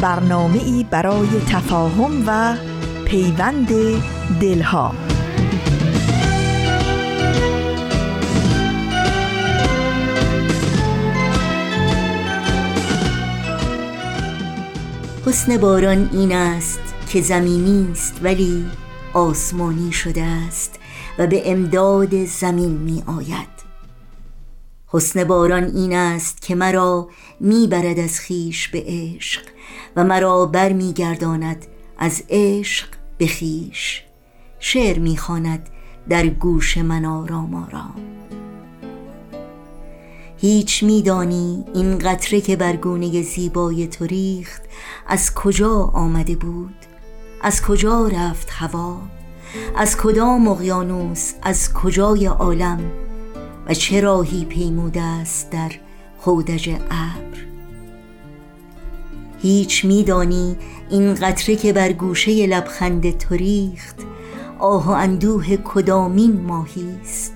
برنامه ای برای تفاهم و پیوند دلها. حسن باران این است که زمینی است ولی آسمانی شده است و به امداد زمین می آید حسن باران این است که مرا می‌برد از خیش به عشق و مرا بر میگرداند از عشق به خیش شعر می‌خواند در گوش من آرام آرام. هیچ میدانی این قطره که بر گونه زیبای تو ریخت از کجا آمده بود؟ از کجا رفت هوا؟ از کدام اقیانوس؟ از کجای عالم؟ و چه راهی پیموده است در خودج ابر؟ هیچ میدانی این قطره که بر گوشه لبخند تو ریخت آه و اندوه کدامین ماهی است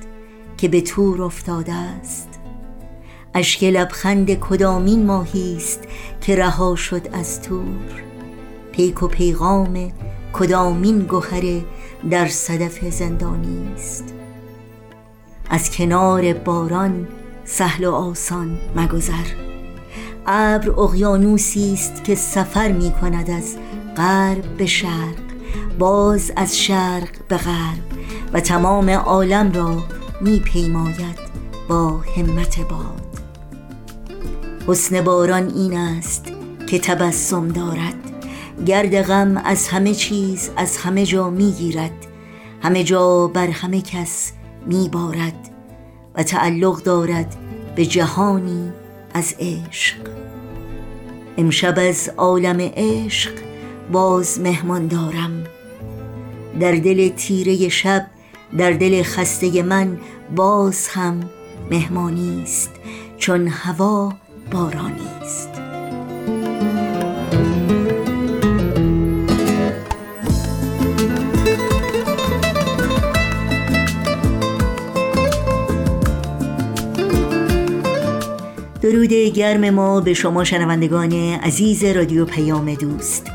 که به تور افتاده است؟ اشک لبخند کدامین ماهی است که رها شد از تور؟ پیک و پیغام کدامین گوهر در صدف زندانی است؟ از کنار باران سهل و آسان مگذر. ابر اقیانوسی است که سفر می کند از غرب به شرق باز از شرق به غرب و تمام عالم را می پیماید با همت باد. حسن باران این است که تبسم دارد. گرد غم از همه چیز از همه جا می گیرد. همه جا بر همه کس می بارد و تعلق دارد به جهانی از عشق. امشب از عالم عشق باز مهمان دارم. در دل تیره شب در دل خسته من باز هم مهمانی است چون هوا بارانی است. درود گرم ما به شما شنوندگان عزیز رادیو پیام دوست.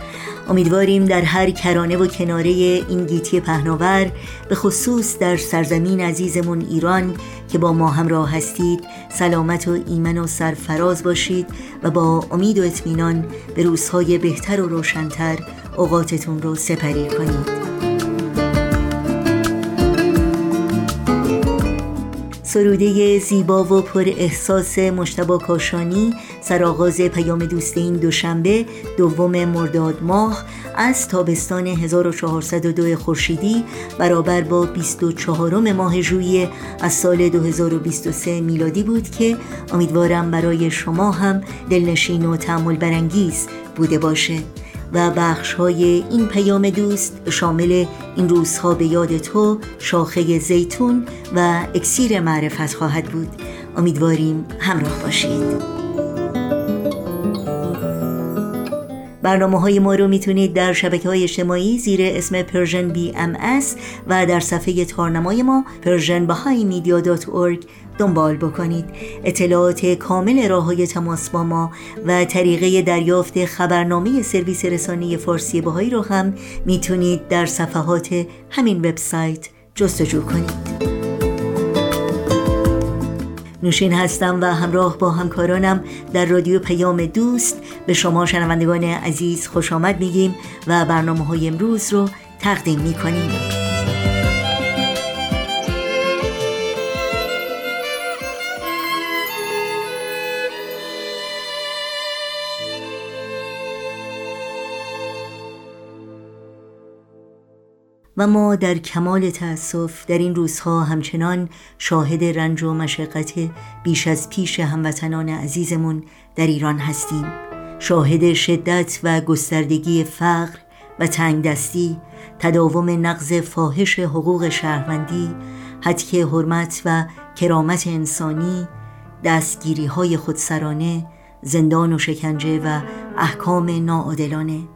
امیدواریم در هر کرانه و کناره این گیتی پهناور به خصوص در سرزمین عزیزمون ایران که با ما همراه هستید سلامت و ایمن و سرفراز باشید و با امید و اطمینان به روزهای بهتر و روشنتر اوقاتتون رو سپری کنید. سروده زیبا و پر احساس مشتبا کاشانی سرآغاز پیام دوست این دوشنبه دوم مرداد ماه از تابستان 1402 خورشیدی برابر با 24 ماه ژوئیه از سال 2023 میلادی بود که امیدوارم برای شما هم دلنشین و تعمل برانگیز بوده باشه. و بخش های این پیام دوست شامل این روزها به یاد تو شاخه زیتون و اکسیر معرفت خواهد بود. امیدواریم همراه باشید. برنامه های ما رو می‌تونید در شبکه های اجتماعی زیر اسم Persian BMS و در صفحه تارنمای ما Persian BMS دنبال بکنید. اطلاعات کامل راه های تماس با ما و طریقه دریافت خبرنامه سرویس رسانه فارسی بهایی رو هم می‌تونید در صفحات همین وبسایت جستجو کنید. نوشین هستم و همراه با همکارانم در رادیو پیام دوست. به شما شنوندگان عزیز خوش آمد میگیم و برنامه های امروز رو تقدیم می‌کنیم. و ما در کمال تأسف در این روزها همچنان شاهد رنج و مشقت بیش از پیش هموطنان عزیزمون در ایران هستیم. شاهد شدت و گستردگی فقر و تنگ دستی تداوم نقض فاحش حقوق شهروندی حدک حرمت و کرامت انسانی دستگیری های خودسرانه زندان و شکنجه و احکام ناعادلانه.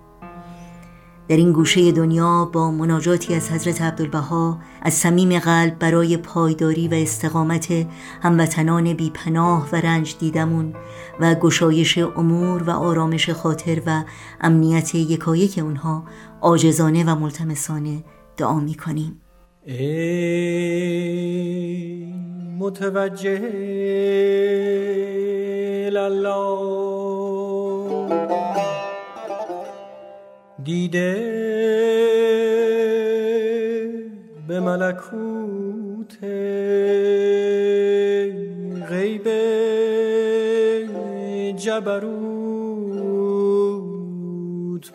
در این گوشه دنیا با مناجاتی از حضرت عبدالبها از صمیم قلب برای پایداری و استقامت هموطنان بیپناه و رنج دیدمون و گشایش امور و آرامش خاطر و امنیت یکایک اونها آجزانه و ملتمسانه دعا می کنیم ای متوجه دیده به ملکوت غیب جبروت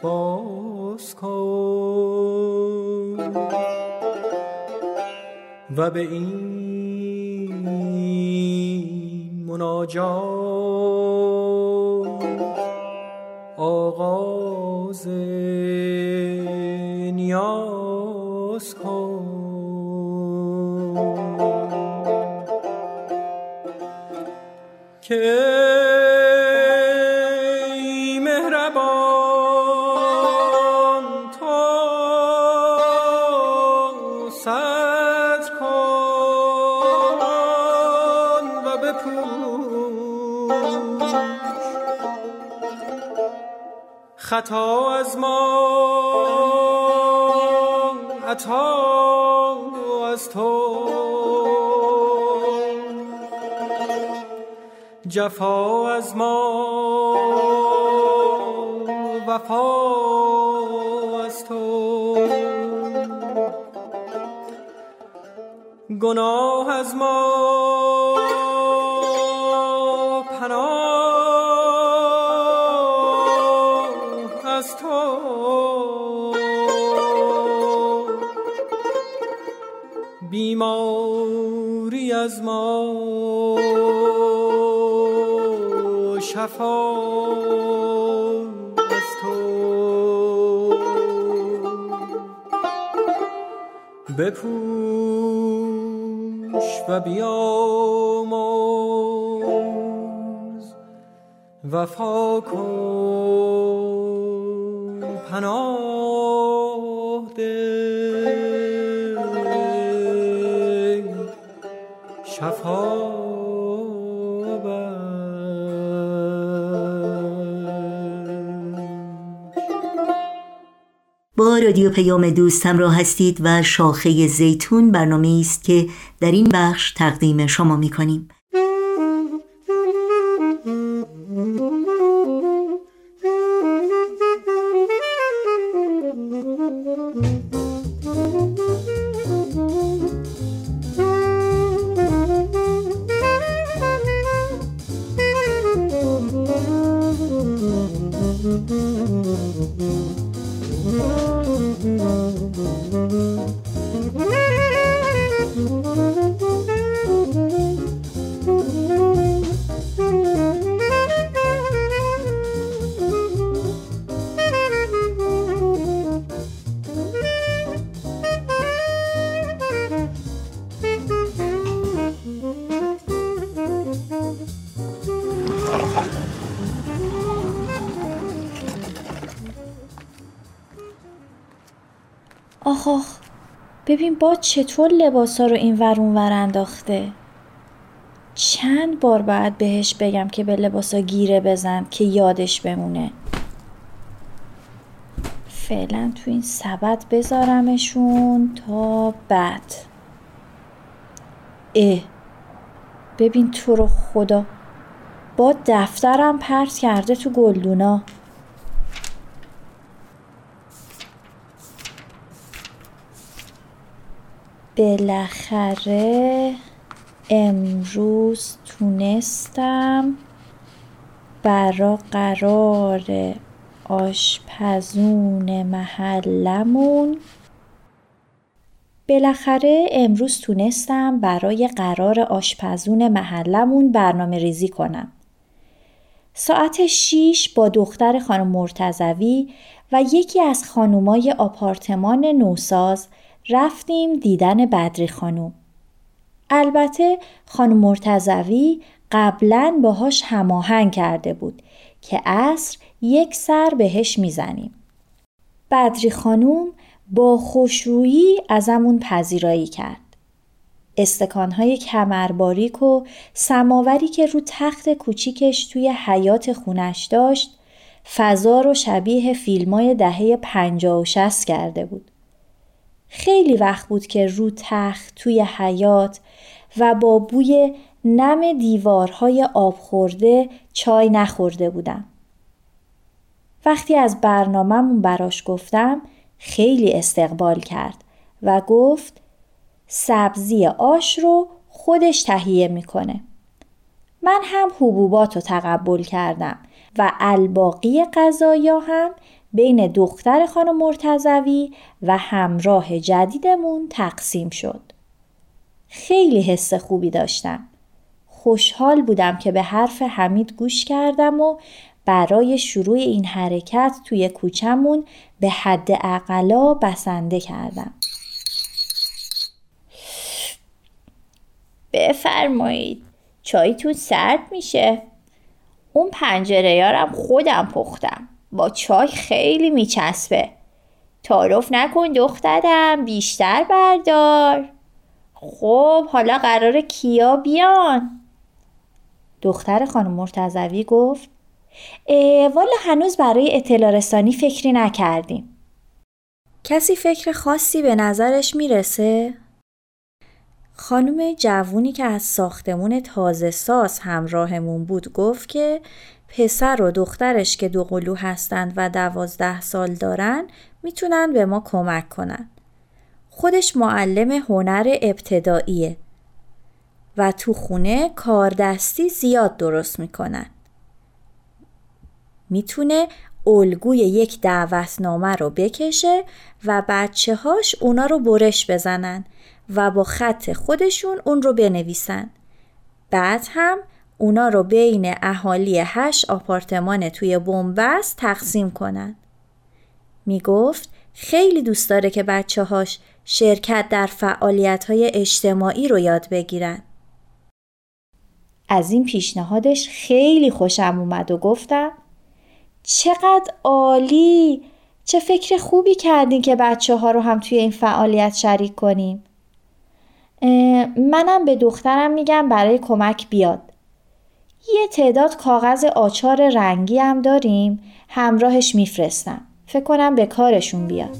باز کن و به این مناجات آغاز نیاز کن. که خطا از ما عطا از تو جفا از ما وفا از تو گناه از ما بیماری از ما. شفا از تو. بپوش و بیاموز وفا کن. رادیو پیام دوست همراه هستید و شاخه زیتون برنامه است که در این بخش تقدیم شما می کنیم. با چطور لباسا رو این ور اون ور انداخته؟ چند بار باید بهش بگم که به لباسا گیره بزن که یادش بمونه. فعلا تو این سبد بذارمشون تا بعد. اه ببین تو رو خدا. با دفترم پرت کرده تو گلدونا. بالاخره امروز تونستم برا قرار آشپزون محلمون بالاخره امروز تونستم برای قرار آشپزون محلمون برنامه ریزی کنم. ساعت شیش با دختر خانم مرتزوی و یکی از خانومای آپارتمان نوساز رفتیم دیدن بدری خانوم. البته خانم مرتزوی قبلا باهاش هماهنگ کرده بود که عصر یک سر بهش می‌زنیم. بدری خانوم با خوشرویی ازمون پذیرایی کرد. استکانهای کمرباریک و سماوری که رو تخت کوچیکش توی حیات خونش داشت فضا رو شبیه فیلمای دهه پنجاه و شست کرده بود. خیلی وقت بود که رو تخت توی حیات و با بوی نم دیوارهای آب خورده چای نخورده بودم. وقتی از برنامهمون براش گفتم خیلی استقبال کرد و گفت سبزی آش رو خودش تهیه می‌کنه. من هم حبوبات رو تقبل کردم و الباقی غذایا هم بین دختر خانم مرتزوی و همراه جدیدمون تقسیم شد. خیلی حس خوبی داشتم. خوشحال بودم که به حرف حمید گوش کردم و برای شروع این حرکت توی کوچمون به حد اقلا بسنده کردم. بفرمایید چایتون سرد میشه اون پنجره یارم خودم پختم با چای خیلی میچسبه. تعارف نکن دخترم بیشتر بردار. خب حالا قرار کیا بیان؟ دختر خانم مرتزوی گفت والا هنوز برای اطلاع رسانی فکری نکردیم. کسی فکر خاصی به نظرش می‌رسه؟ خانم جوونی که از ساختمون تازه ساز همراهمون بود گفت که پسر و دخترش که دو قلو هستند و دوازده سال دارن می‌تونن به ما کمک کنن. خودش معلم هنر ابتداییه و تو خونه کاردستی زیاد درست می‌کنن. می‌تونه الگوی یک دعوتنامه رو بکشه و بچه هاش اونا رو برش بزنن و با خط خودشون اون رو بنویسن. بعد هم اونا رو بین اهالی هشت آپارتمان توی بومبست تقسیم کنن. می گفت خیلی دوست داره که بچه هاش شرکت در فعالیت های اجتماعی رو یاد بگیرن. از این پیشنهادش خیلی خوشم اومد و گفتم چقدر عالی چه فکر خوبی کردین که بچه ها رو هم توی این فعالیت شریک کنیم منم به دخترم میگم برای کمک بیاد یه تعداد کاغذ آچار رنگی هم داریم. همراهش میفرستم. فکر کنم به کارشون بیاد.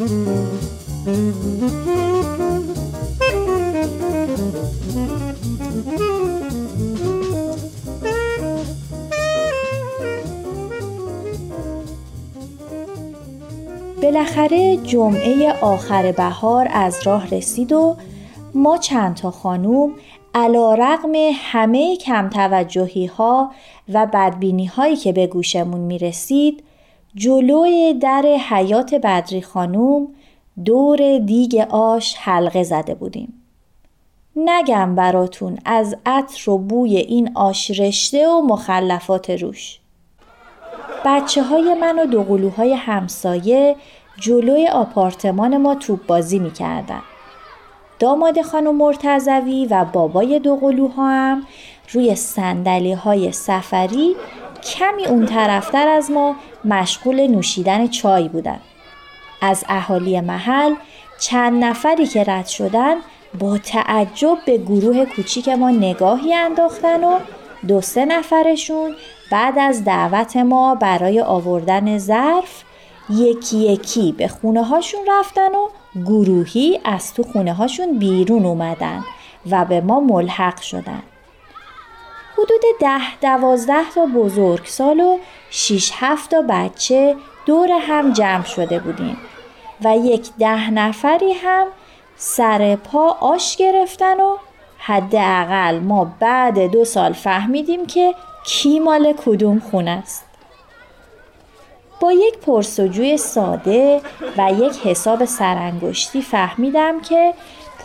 بالاخره جمعه آخر بهار از راه رسید و ما چند تا خانوم علا رقم همه کم توجهی ها و بدبینی هایی که به گوشمون می رسید جلوی در حیات بدری خانوم دور دیگ آش حلقه زده بودیم. نگم براتون از عطر و بوی این آش رشته و مخلفات روش. بچه های من و دوقلوهای همسایه جلوی آپارتمان ما توپ بازی می کردن. داماد خانم مرتزوی و بابای دوقلوها هم روی سندلی های سفری کمی اون طرفتر از ما مشغول نوشیدن چای بودن. از اهالی محل چند نفری که رد شدن با تعجب به گروه کوچیک ما نگاهی انداختن و دو سه نفرشون بعد از دعوت ما برای آوردن ظرف یکی یکی به خونه هاشون رفتن و گروهی از تو خونه هاشون بیرون اومدن و به ما ملحق شدن. حدود ده دوازده تا بزرگسال و شیش هفت تا بچه دور هم جمع شده بودیم و یک ده نفری هم سر پا آش گرفتن و حداقل ما بعد دو سال فهمیدیم که کی مال کدوم خونه است. با یک پرسجوی ساده و یک حساب سرانگشتی فهمیدم که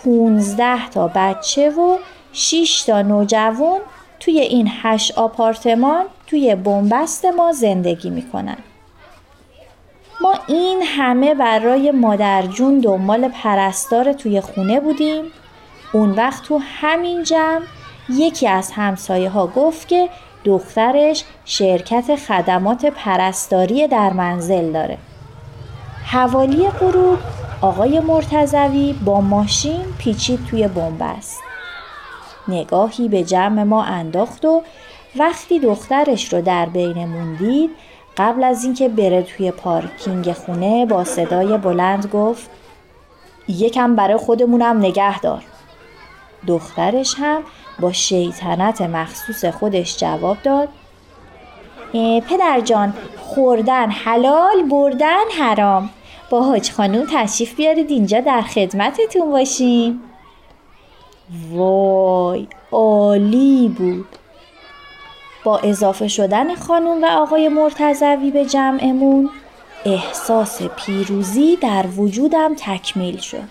15 تا بچه و 6 تا نوجوان توی این هشت آپارتمان توی بنبست ما زندگی می‌کنن. ما این همه برای مادرجون دنبال پرستار توی خونه بودیم اون وقت تو همین جمع یکی از همسایه ها گفت که دخترش شرکت خدمات پرستاری در منزل داره. حوالی غروب آقای مرتزوی با ماشین پیچید توی بنبست. نگاهی به جمع ما انداخت و وقتی دخترش رو در بینمون دید قبل از اینکه بره توی پارکینگ خونه با صدای بلند گفت یکم برای خودمونم نگه دار. دخترش هم با شیطنت مخصوص خودش جواب داد پدر جان خوردن حلال بردن حرام با حاج خانوم تشریف بیارید اینجا در خدمتتون باشیم وای عالی بود با اضافه شدن خانوم و آقای مرتزوی به جمعمون احساس پیروزی در وجودم تکمیل شد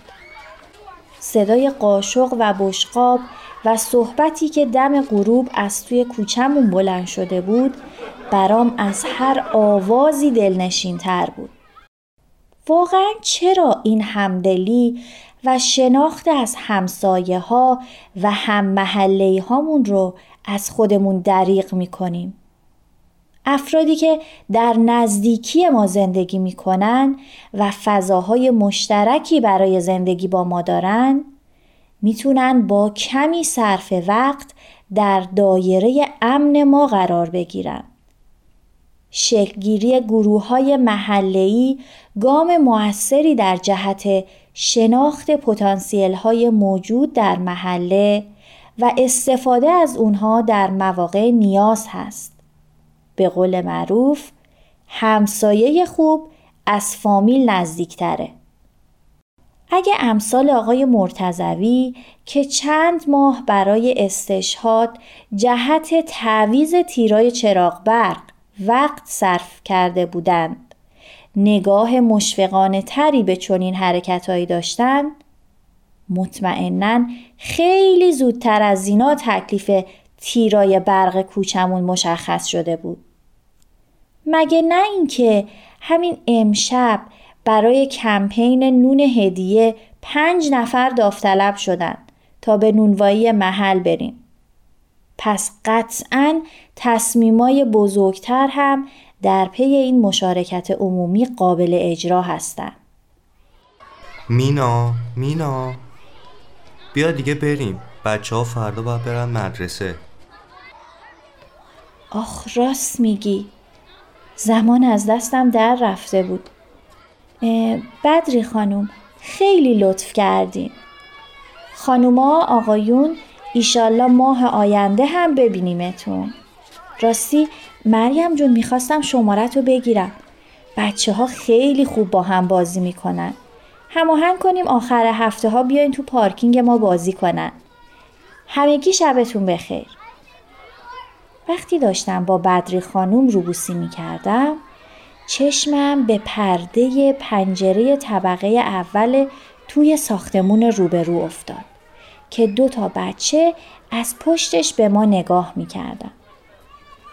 صدای قاشق و بشقاب و صحبتی که دم غروب از توی کوچمون بلند شده بود برام از هر آوازی دلنشین تر بود. واقعا چرا این همدلی و شناخت از همسایه ها و هم محله هامون رو از خودمون دریغ می کنیم؟ افرادی که در نزدیکی ما زندگی می کنن و فضاهای مشترکی برای زندگی با ما دارن می‌تونن با کمی صرف وقت در دایره امن ما قرار بگیرن. شکلگیری گروه های محلهی گام موثری در جهت شناخت پتانسیل های موجود در محله و استفاده از اونها در مواقع نیاز هست. به قول معروف همسایه خوب از فامیل نزدیکتره. اگه امثال آقای مرتزوی که چند ماه برای استشهاد جهت تعویز تیرای چراغ برق وقت صرف کرده بودند نگاه مشفقانه تری به چنین حرکتهایی داشتند مطمئنا خیلی زودتر از اینا تکلیف تیرای برق کوچمون مشخص شده بود مگه نه اینکه همین امشب برای کمپین نون هدیه پنج نفر داوطلب شدن تا به نونوایی محل بریم. پس قطعا تصمیمای بزرگتر هم در پی این مشارکت عمومی قابل اجرا هستند. مینا مینا. بیا دیگه بریم. بچه ها فردا باید برن مدرسه. آخ راست میگی. زمان از دستم در رفته بود. بدری خانوم خیلی لطف کردین. خانوما آقایون ایشالله ماه آینده هم ببینیمتون. راستی مریم جون می‌خواستم شمارت رو بگیرم. بچه ها خیلی خوب با هم بازی می‌کنن. هماهنگ کنیم آخر هفته ها بیاین تو پارکینگ ما بازی کنن. همگی شبتون بخیر. وقتی داشتم با بدری خانوم روبوسی می‌کردم چشمم به پرده پنجره طبقه اول توی ساختمون روبرو افتاد که دو تا بچه از پشتش به ما نگاه می‌کردن.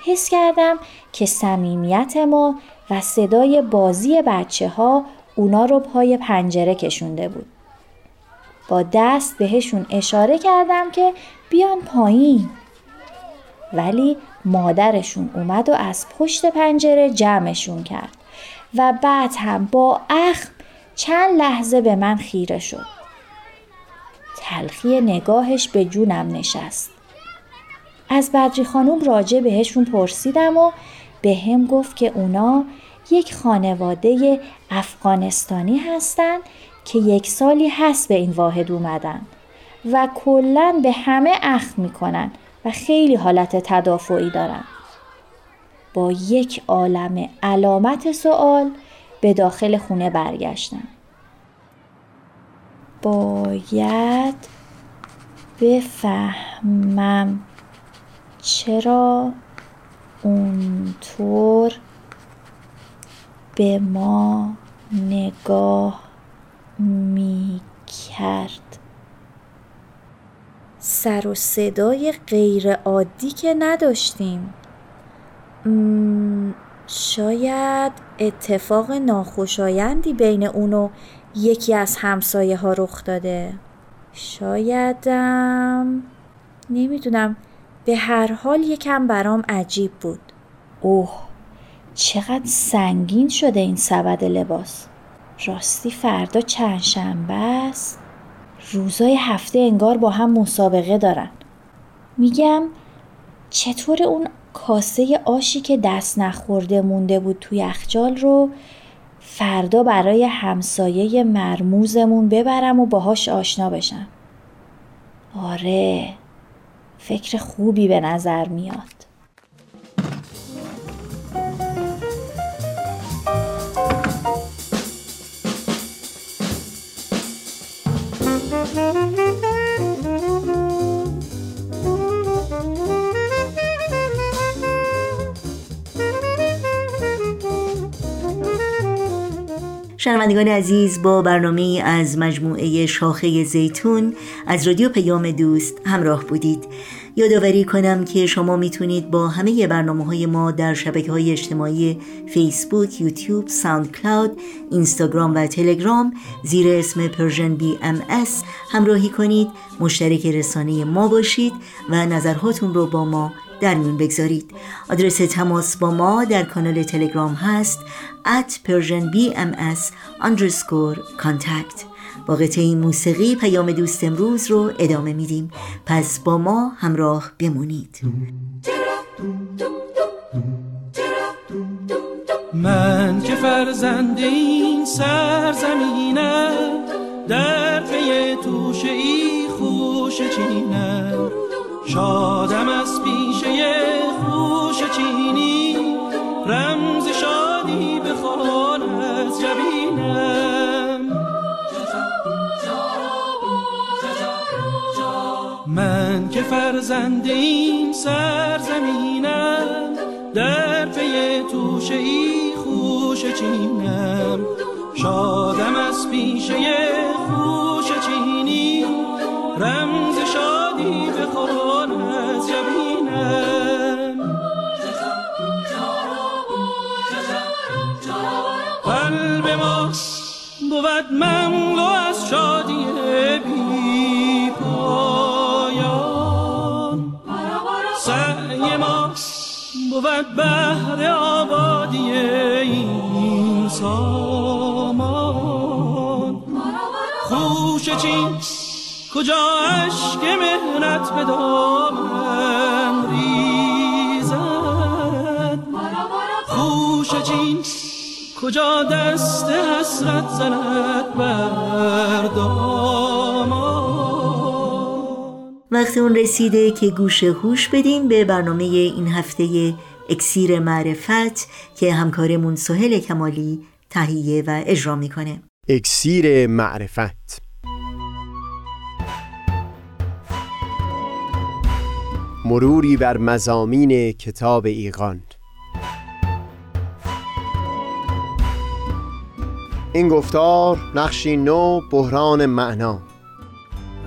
حس کردم که صمیمیت ما و صدای بازی بچه ها اونا رو پای پنجره کشونده بود. با دست بهشون اشاره کردم که بیان پایین. ولی مادرشون اومد و از پشت پنجره جمعشون کرد و بعد هم با اخم چند لحظه به من خیره شد. تلخی نگاهش به جونم نشست. از بدری خانوم راجع بهشون پرسیدم و به هم گفت که اونا یک خانواده افغانستانی هستند که یک سالی هست به این واحد اومدن و کلا به همه اخ می‌کنن و خیلی حالت تدافعی دارن. با یک عالم علامت سوال به داخل خونه برگشتن. باید بفهمم چرا اونطور به ما نگاه می کرد سر و صدای غیر عادی که نداشتیم. شاید اتفاق ناخوشایندی بین اونو یکی از همسایه ها رخ داده. شایدم نمی‌دونم. به هر حال یکم برام عجیب بود. اوه چقدر سنگین شده این سبد لباس. راستی فردا چند شنبه است؟ روزای هفته انگار با هم مسابقه دارن. میگم چطور اون کاسه آشی که دست نخورده مونده بود توی یخچال رو فردا برای همسایه مرموزمون ببرم و باهاش آشنا بشم؟ آره. فکر خوبی به نظر میاد. شنوندگان عزیز با برنامه از مجموعه شاخه زیتون از رادیو پیام دوست همراه بودید. یادآوری کنم که شما می‌تونید با همه برنامه های ما در شبکه های اجتماعی فیسبوک، یوتیوب، SoundCloud، اینستاگرام و تلگرام زیر اسم Persian BMS همراهی کنید. مشترک رسانه ما باشید و نظرهاتون رو با ما در میون بگذارید. آدرس تماس با ما در کانال تلگرام هست at persianbms underscore contact. با قطعه موسیقی پیام دوست امروز رو ادامه میدیم. پس با ما همراه بمونید. من که فرزند این سرزمینم در پی توشه ای خوش چینم. شادم از پیشه خوش چینی رمز شادی بخوان از جبینم. من که فرزند این سرزمینم در پی توشه ای خوش چینم. شادم از پیشه مملو از شادی بی پایان. سعی ما بود بهر آبادی این سامان. خوش چین کجا عشق مهنت به دامن ریزد؟ خوش چین کجا دست حسرت زند؟ وقت اون رسیده که گوش هوش بدیم به برنامه این هفته اکسیر معرفت که همکارمون سهل کمالی تهیه و اجرا می‌کنه. اکسیر معرفت. مروری بر مزامین کتاب ایقان این گفتار نقشی نو بحران معنا.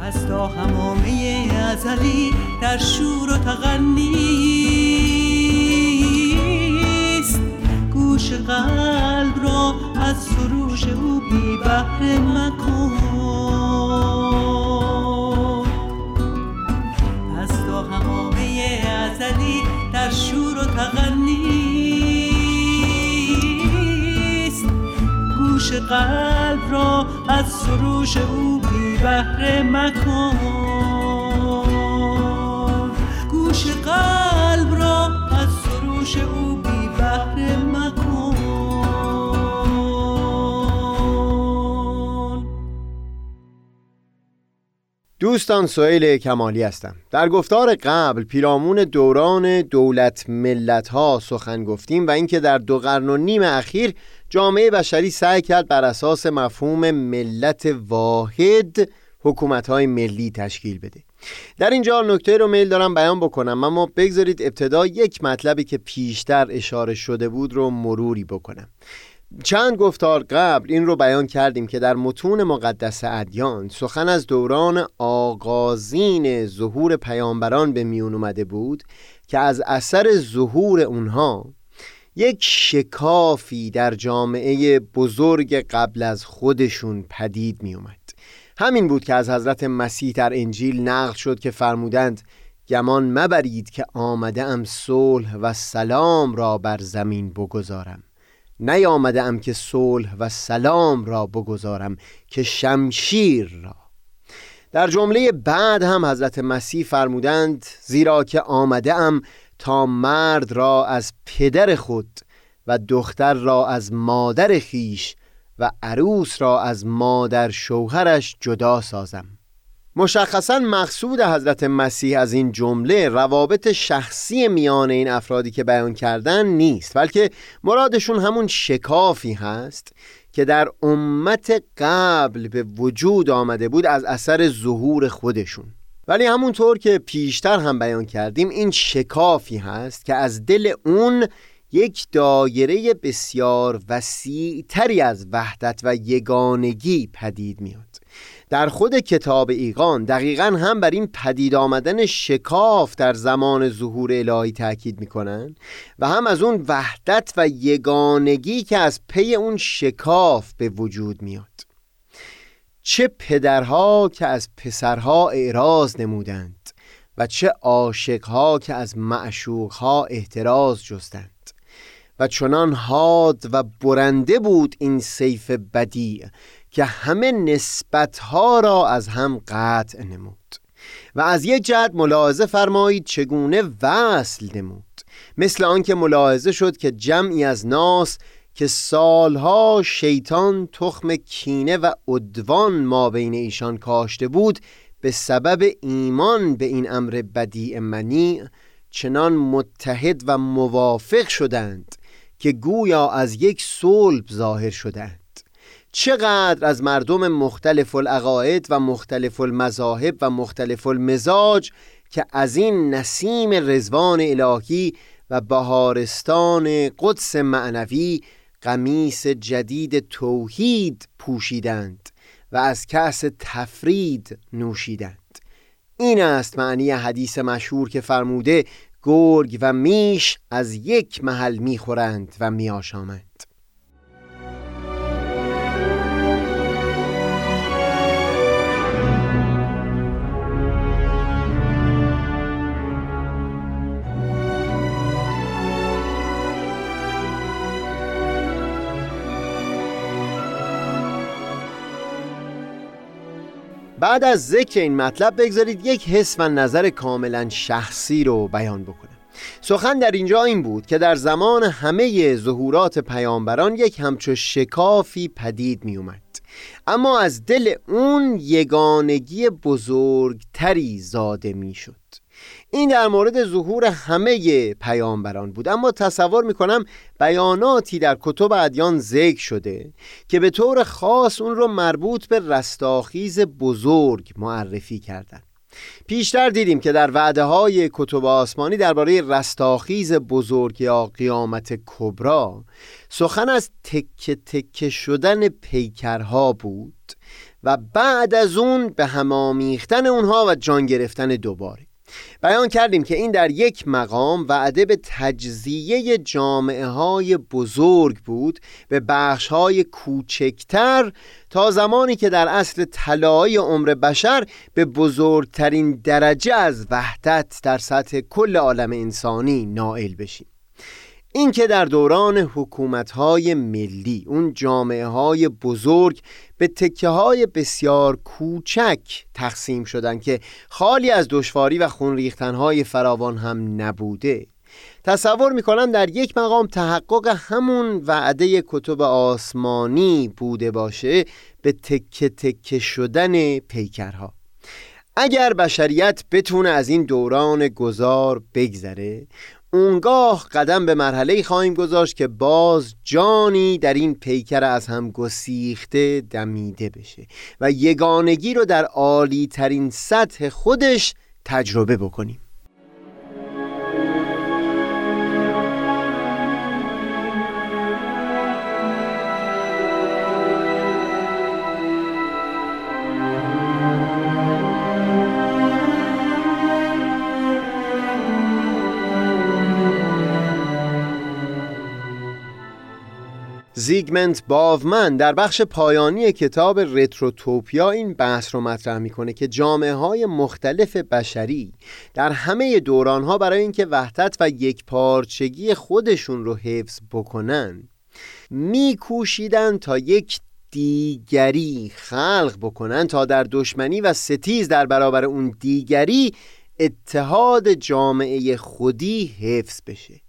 از تا همامه ازلی در شور و تغنیست گوش قلب را از سروش او بی بهره مکن. از تا همامه ازلی در شور و تغنیست گوش قلب را از سروش او بی بهره مکن. گوش قلب را از سروش او بی بهره مکن. دوستان سئیل کمالی هستم. در گفتار قبل پیرامون دوران دولت ملت ها سخن گفتیم و اینکه در دو قرن و نیم اخیر جامعه بشری سعی کرد بر اساس مفهوم ملت واحد حکومت های ملی تشکیل بده. در اینجا نکته رو میل دارم بیان بکنم اما بگذارید ابتدا یک مطلبی که پیشتر اشاره شده بود رو مروری بکنم. چند گفتار قبل این رو بیان کردیم که در متون مقدس ادیان سخن از دوران آغازین ظهور پیامبران به میون اومده بود که از اثر ظهور اونها یک شکافی در جامعه بزرگ قبل از خودشون پدید می اومد همین بود که از حضرت مسیح در انجیل نقل شد که فرمودند گمان مبرید که آمده ام صلح و سلام را بر زمین بگذارم. نیامده ام که صلح و سلام را بگذارم که شمشیر را. در جمله بعد هم حضرت مسیح فرمودند زیرا که آمده ام تا مرد را از پدر خود و دختر را از مادر خیش و عروس را از مادر شوهرش جدا سازم. مشخصا مقصود حضرت مسیح از این جمله روابط شخصی میان این افرادی که بیان کردن نیست بلکه مرادشون همون شکافی هست که در امت قبل به وجود آمده بود از اثر ظهور خودشون. ولی همونطور که پیشتر هم بیان کردیم این شکافی هست که از دل اون یک دایره بسیار وسیع تری از وحدت و یگانگی پدید میاد. در خود کتاب ایقان دقیقا هم بر این پدید آمدن شکاف در زمان ظهور الهی تاکید می‌کنن و هم از اون وحدت و یگانگی که از پی اون شکاف به وجود میاد. چه پدرها که از پسرها اعراض نمودند و چه عاشقها که از معشوقها احتراز جستند. و چنان حاد و برنده بود این سیف بدی که همه نسبتها را از هم قطع نمود. و از یک جهت ملاحظه فرمایید چگونه وصل نمود. مثل آنکه ملاحظه شد که جمعی از ناس که سالها شیطان تخم کینه و عدوان ما بین ایشان کاشته بود به سبب ایمان به این امر بدیع منی چنان متحد و موافق شدند که گویا از یک صلب ظاهر شدند. چقدر از مردم مختلف العقاید و مختلف المذاهب و مختلف المزاج که از این نسیم رزوان الهی و بهارستان قدس معنوی قمیس جدید توحید پوشیدند و از کأس تفرید نوشیدند. این است معنی حدیث مشهور که فرموده گرگ و میش از یک محل می‌خورند و میآشامند. بعد از ذکر این مطلب بگذارید یک حس و نظر کاملا شخصی رو بیان بکنم. سخن در اینجا این بود که در زمان همه ظهورات پیامبران یک همچو شکافی پدید می اومد اما از دل اون یگانگی بزرگتری زاده می شد این در مورد ظهور همه پیامبران بود. اما تصور می‌کنم بیاناتی در کتب ادیان ذکر شده که به طور خاص اون رو مربوط به رستاخیز بزرگ معرفی کردند. پیشتر دیدیم که در وعده های کتب آسمانی درباره رستاخیز بزرگ یا قیامت کبرا سخن از تکه تکه شدن پیکرها بود و بعد از اون به همامیختن اونها و جان گرفتن دوباره. بیان کردیم که این در یک مقام وعده به تجزیه جامعه های بزرگ بود به بخش های کوچکتر تا زمانی که در اصل طلای عمر بشر به بزرگترین درجه از وحدت در سطح کل عالم انسانی نائل بشیم. این که در دوران حکومتهای ملی اون جامعه های بزرگ به تکه های بسیار کوچک تقسیم شدن که خالی از دشواری و خون های فراوان هم نبوده. تصور می‌کنم در یک مقام تحقق همون وعده کتب آسمانی بوده باشه به تکه تکه شدن پیکرها. اگر بشریت بتونه از این دوران گذار بگذره اونگاه قدم به مرحله خواهیم گذاشت که باز جانی در این پیکر از هم گسیخته دمیده بشه و یگانگی رو در عالی ترین سطح خودش تجربه بکنیم. زیگمنت باومن در بخش پایانی کتاب رتروتوپیا این بحث رو مطرح می‌کنه که جامعه های مختلف بشری در همه دوران ها برای اینکه وحدت و یک پارچگی خودشون رو حفظ بکنن میکوشیدن تا یک دیگری خلق بکنن تا در دشمنی و ستیز در برابر اون دیگری اتحاد جامعه خودی حفظ بشه.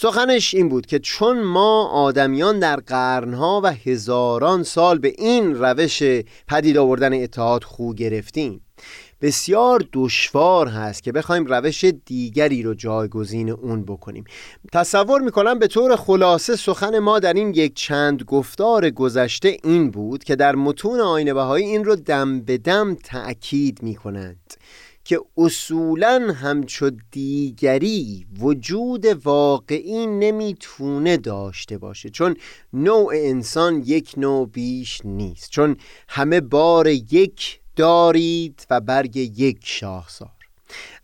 سخنش این بود که چون ما آدمیان در قرنها و هزاران سال به این روش پدید آوردن اتحاد خو گرفتیم بسیار دشوار هست که بخوایم روش دیگری رو جایگزین اون بکنیم. تصور می‌کنم به طور خلاصه سخن ما در این یک چند گفتار گذشته این بود که در متون آینه بهایی این رو دم به دم تأکید می‌کنند. که اصولا همچو دیگری وجود واقعی نمی‌تونه داشته باشه چون نوع انسان یک نوع بیش نیست چون همه بار یک دارید و برگ یک شاخسار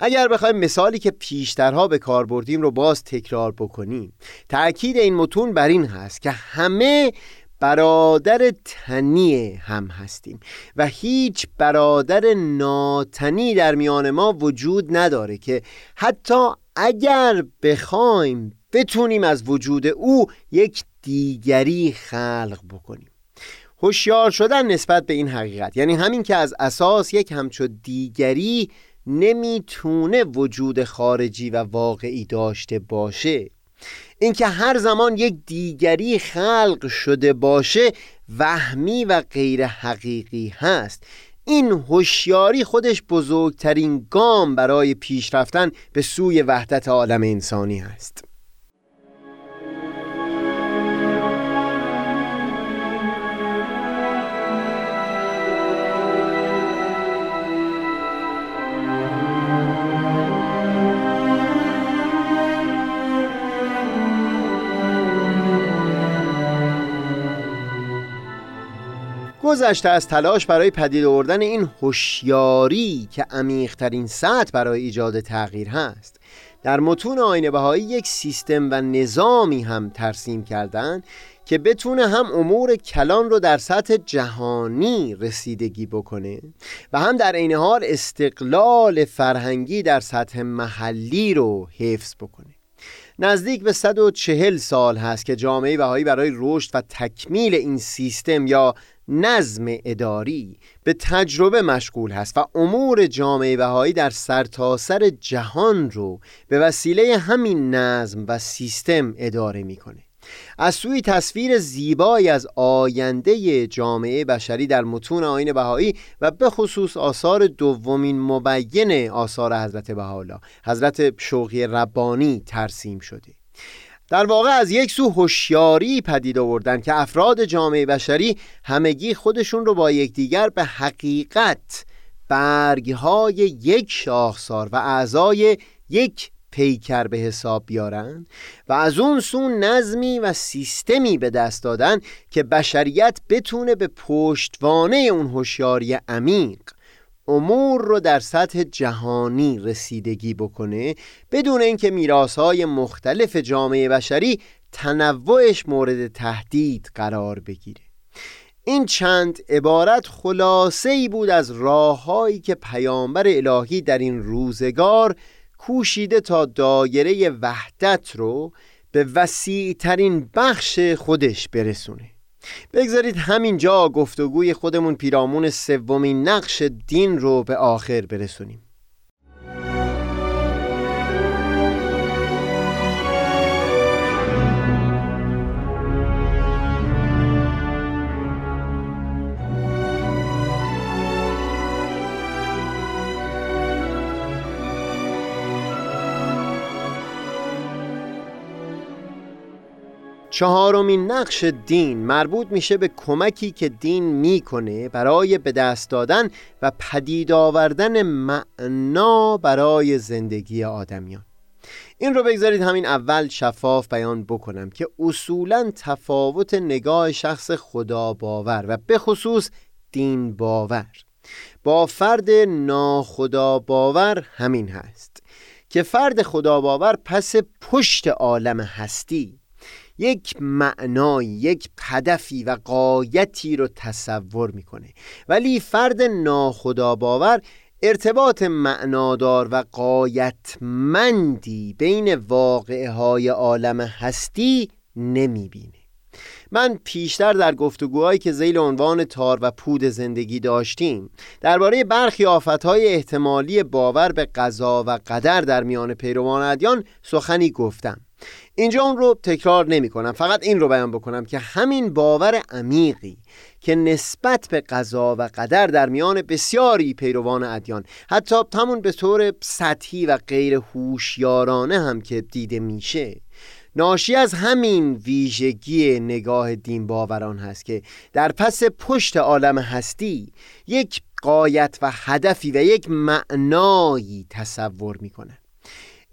اگر بخوایم مثالی که پیشترها به کار بردیم رو باز تکرار بکنیم تأکید این متون بر این هست که همه برادر تنی هم هستیم و هیچ برادر ناتنی در میان ما وجود نداره که حتی اگر بخوایم بتونیم از وجود او یک دیگری خلق بکنیم. هوشیار شدن نسبت به این حقیقت یعنی همین که از اساس یک همچو دیگری نمی‌تونه وجود خارجی و واقعی داشته باشه. اینکه هر زمان یک دیگری خلق شده باشه وهمی و غیر حقیقی هست. این هوشیاری خودش بزرگترین گام برای پیشرفتن به سوی وحدت عالم انسانی است گذشته از تلاش برای پدید آوردن این هوشیاری که عمیقترین سطح برای ایجاد تغییر هست. در متون آینه بهایی یک سیستم و نظامی هم ترسیم کردن که بتونه هم امور کلان رو در سطح جهانی رسیدگی بکنه و هم در عین حال استقلال فرهنگی در سطح محلی رو حفظ بکنه. نزدیک به 140 سال هست که جامعه بهایی برای رشد و تکمیل این سیستم یا نظم اداری به تجربه مشغول هست و امور جامعه بهایی در سرتاسر سر جهان رو به وسیله همین نظم و سیستم اداره می‌کنه. از سوی تصویر زیبایی از آینده جامعه بشری در متون آین بهایی و به خصوص آثار دومین مبین آثار حضرت بهاءالله حضرت شوقی ربانی ترسیم شده. در واقع از یک سو هوشیاری پدید آوردن که افراد جامعه بشری همگی خودشون رو با یکدیگر به حقیقت برگهای یک شاخسار و اعضای یک پیکر به حساب بیارن و از اون سو نظمی و سیستمی به دست دادن که بشریت بتونه به پشتوانه اون هوشیاری عمیق امور رو در سطح جهانی رسیدگی بکنه بدون اینکه میراثهای مختلف جامعه بشری تنوعش مورد تهدید قرار بگیره. این چند عبارت خلاصه ای بود از راههایی که پیامبر الهی در این روزگار کوشیده تا دایره وحدت رو به وسیع ترین بخش خودش برسونه. بگذارید همینجا گفتگوی خودمون پیرامون سومین نقش دین رو به آخر برسونیم. چهارمین نقش دین مربوط میشه به کمکی که دین می‌کنه برای به دست دادن و پدید آوردن معنا برای زندگی آدمیان. این رو بگذارید همین اول شفاف بیان بکنم که اصولا تفاوت نگاه شخص خدا باور و به خصوص دین باور. با فرد ناخدا باور همین هست که فرد خدا باور پس پشت عالم هستی. یک معنای یک هدفی و قایتی رو تصور می‌کنه. ولی فرد ناخدا باور ارتباط معنادار و قایتمندی بین واقعه های عالم هستی نمی‌بینه. من پیشتر در گفتگوهایی که زیل عنوان تار و پود زندگی داشتیم درباره برخی آفتهای احتمالی باور به قضا و قدر در میان پیروان ادیان سخنی گفتم. اینجا اون رو تکرار نمی کنم فقط این رو بیان بکنم که همین باور عمیقی که نسبت به قضا و قدر در میان بسیاری پیروان ادیان حتی همون به طور سطحی و غیر هوشیارانه هم که دیده میشه ناشی از همین ویژگی نگاه دین باوران هست که در پس پشت عالم هستی یک قایت و هدفی و یک معنایی تصور می‌کنه.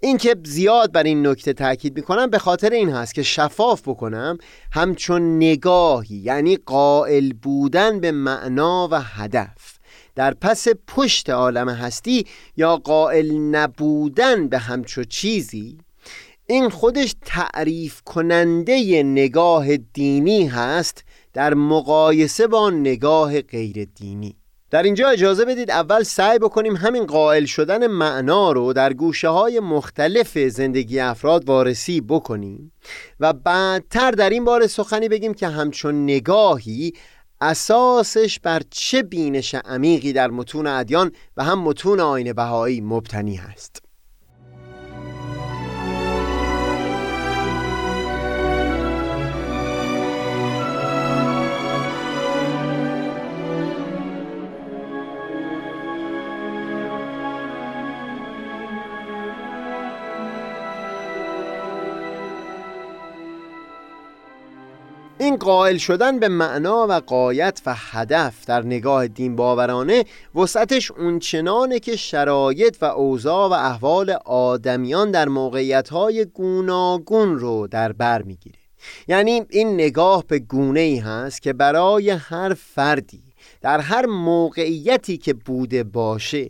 این که زیاد بر این نکته تاکید می‌کنم به خاطر این هست که شفاف بکنم همچون نگاهی یعنی قائل بودن به معنا و هدف. در پس پشت عالم هستی یا قائل نبودن به همچو چیزی این خودش تعریف کننده نگاه دینی هست در مقایسه با نگاه غیر دینی. در اینجا اجازه بدید اول سعی بکنیم همین قائل شدن معنا رو در گوشه های مختلف زندگی افراد وارسی بکنیم و بعدتر در این باره سخنی بگیم که همچون نگاهی اساسش بر چه بینش عمیقی در متون ادیان و هم متون آین بهایی مبتنی هست. این قائل شدن به معنا و قایت و هدف در نگاه دین باورانه وسعتش اونچنانه که شرایط و اوضاع و احوال آدمیان در موقعیتهای گوناگون رو در بر می‌گیره. یعنی این نگاه به گونه ای هست که برای هر فردی در هر موقعیتی که بوده باشه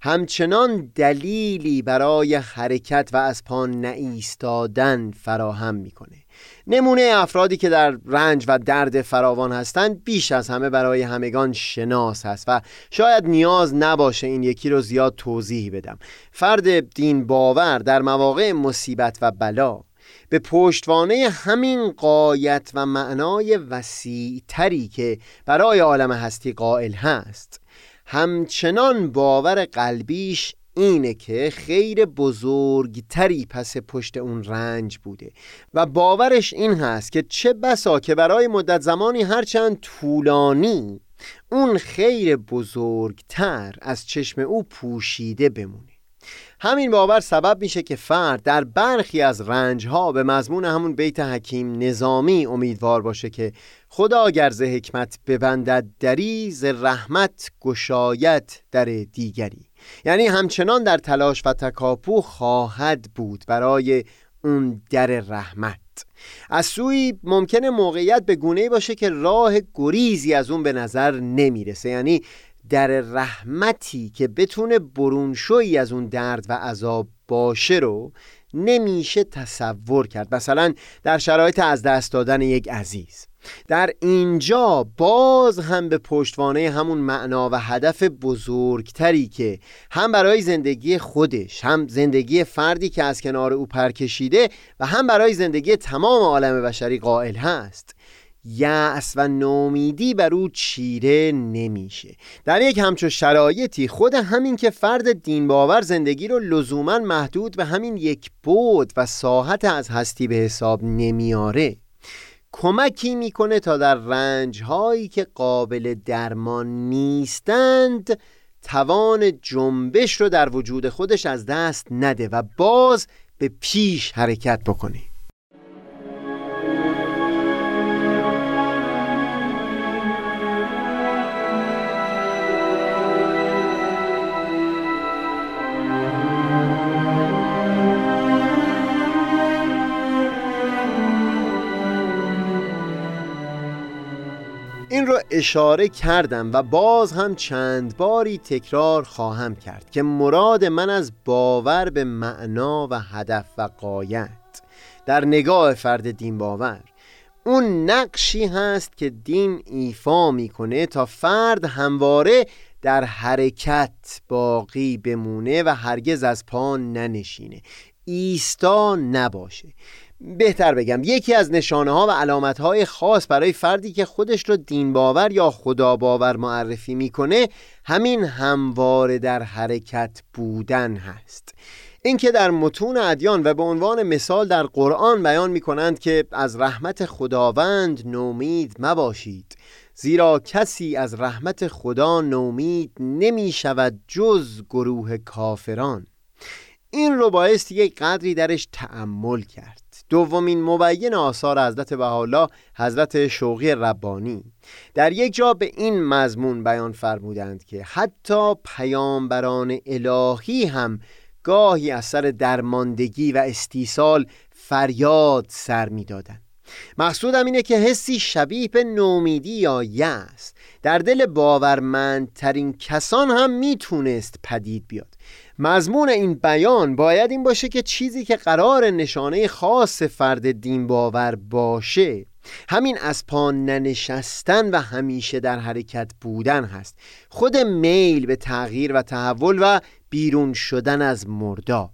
همچنان دلیلی برای حرکت و از پا نایستادن فراهم می‌کنه. نمونه افرادی که در رنج و درد فراوان هستند بیش از همه برای همگان شناس هست و شاید نیاز نباشه این یکی رو زیاد توضیح بدم. فرد دین باور در مواقع مصیبت و بلا به پشتوانه همین قایت و معنای وسیع تری که برای عالم هستی قائل هست همچنان باور قلبیش اینه که خیر بزرگتری پس پشت اون رنج بوده. و باورش این هست که چه بسا که برای مدت زمانی هرچند طولانی اون خیر بزرگتر از چشم او پوشیده بمونه. همین باور سبب میشه که فرد در برخی از رنجها به مضمون همون بیت حکیم نظامی امیدوار باشه که خدا اگر ز حکمت ببندد دری ز رحمت گشایت در دیگری. یعنی همچنان در تلاش و تکاپو خواهد بود برای اون در رحمت. از سوی ممکنه موقعیت به گونه باشه که راه گریزی از اون به نظر نمی‌رسه. یعنی در رحمتی که بتونه برونشویی از اون درد و عذاب باشه رو نمیشه تصور کرد. مثلا در شرایط از دست دادن یک عزیز. در اینجا باز هم به پشتوانه همون معنا و هدف بزرگتری که هم برای زندگی خودش هم زندگی فردی که از کنار او پرکشیده و هم برای زندگی تمام عالم بشری قائل هست. یأس و نومیدی بر او چیره نمیشه. در یک همچو شرایطی خود همین که فرد دین باور زندگی رو لزوما محدود به همین یک بود و ساحت از هستی به حساب نمیاره. کمکی می‌کنه تا در رنج هایی که قابل درمان نیستند توان جنبش رو در وجود خودش از دست نده و باز به پیش حرکت بکنه. اشاره کردم و باز هم چند باری تکرار خواهم کرد که مراد من از باور به معنا و هدف و قایت در نگاه فرد دین باور. اون نقشی هست که دین ایفا می‌کنه تا فرد همواره در حرکت باقی بمونه و هرگز از پا ننشینه. ایستا نباشه. بهتر بگم. یکی از نشانه ها و علامت های خاص برای فردی که خودش رو دین باور یا خدا باور معرفی می‌کنه همین همواره در حرکت بودن هست. اینکه در متون ادیان و به عنوان مثال در قرآن بیان می کنند که از رحمت خداوند نومید مباشید. زیرا کسی از رحمت خدا نومید نمی شود جز گروه کافران. این رو بایست یک قدری درش تعمل کرد. دومین مبین آثار حضرت بهاءالله حضرت شوقی ربانی. در یک جا به این مضمون بیان فرمودند که حتی پیامبران الهی هم گاهی از سر درماندگی و استیصال فریاد سر می‌دادند. مقصودم اینه که حسی شبیه به نومیدی یا یأس. در دل باورمندترین کسان هم می‌تونست پدید بیاد. مضمون این بیان باید این باشه که چیزی که قرار نشانه خاص فرد دین باور باشه همین از پا ننشستن و همیشه در حرکت بودن هست. خود میل به تغییر و تحول و بیرون شدن از مرداب.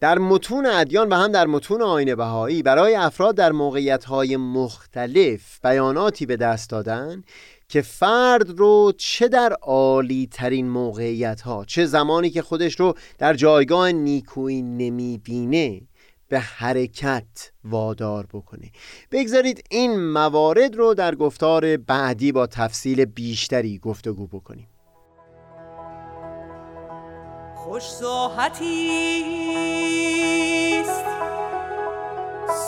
در متون ادیان و هم در متون آین بهایی برای افراد در موقعیت مختلف بیاناتی به دست دادن که فرد رو چه در عالی ترین موقعیت ها چه زمانی که خودش رو در جایگاه نیکویی نمی‌بینه به حرکت وادار بکنه. بگذارید این موارد رو در گفتار بعدی با تفصیل بیشتری گفتگو بکنیم. خوش ساحتی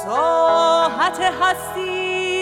ساحت هستی.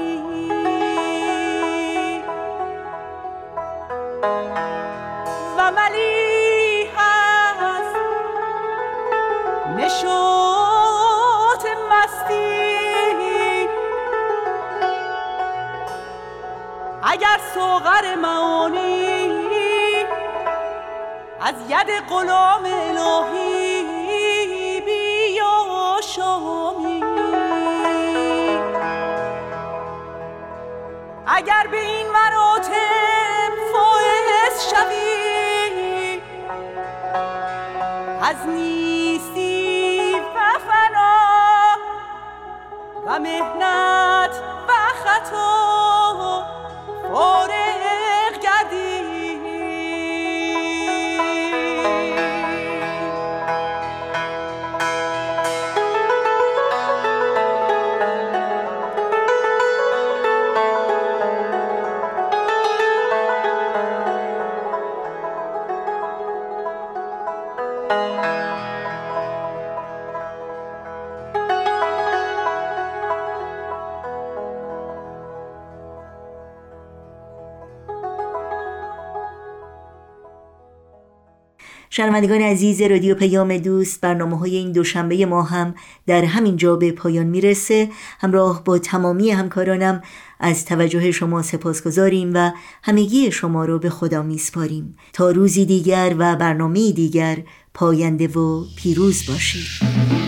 و ملی هست نشوت مستی. اگر سوغر معانی از ید غلام الهی بیا شامی. اگر به این از نیستی و فنا و مهنت و خطا. شنوندگان عزیز رادیو پیام دوست برنامه های این دوشنبه ما هم در همین جا به پایان می‌رسه. همراه با تمامی همکارانم از توجه شما سپاس و همگی شما رو به خدا میسپاریم. تا روزی دیگر و برنامه دیگر پاینده و پیروز باشید.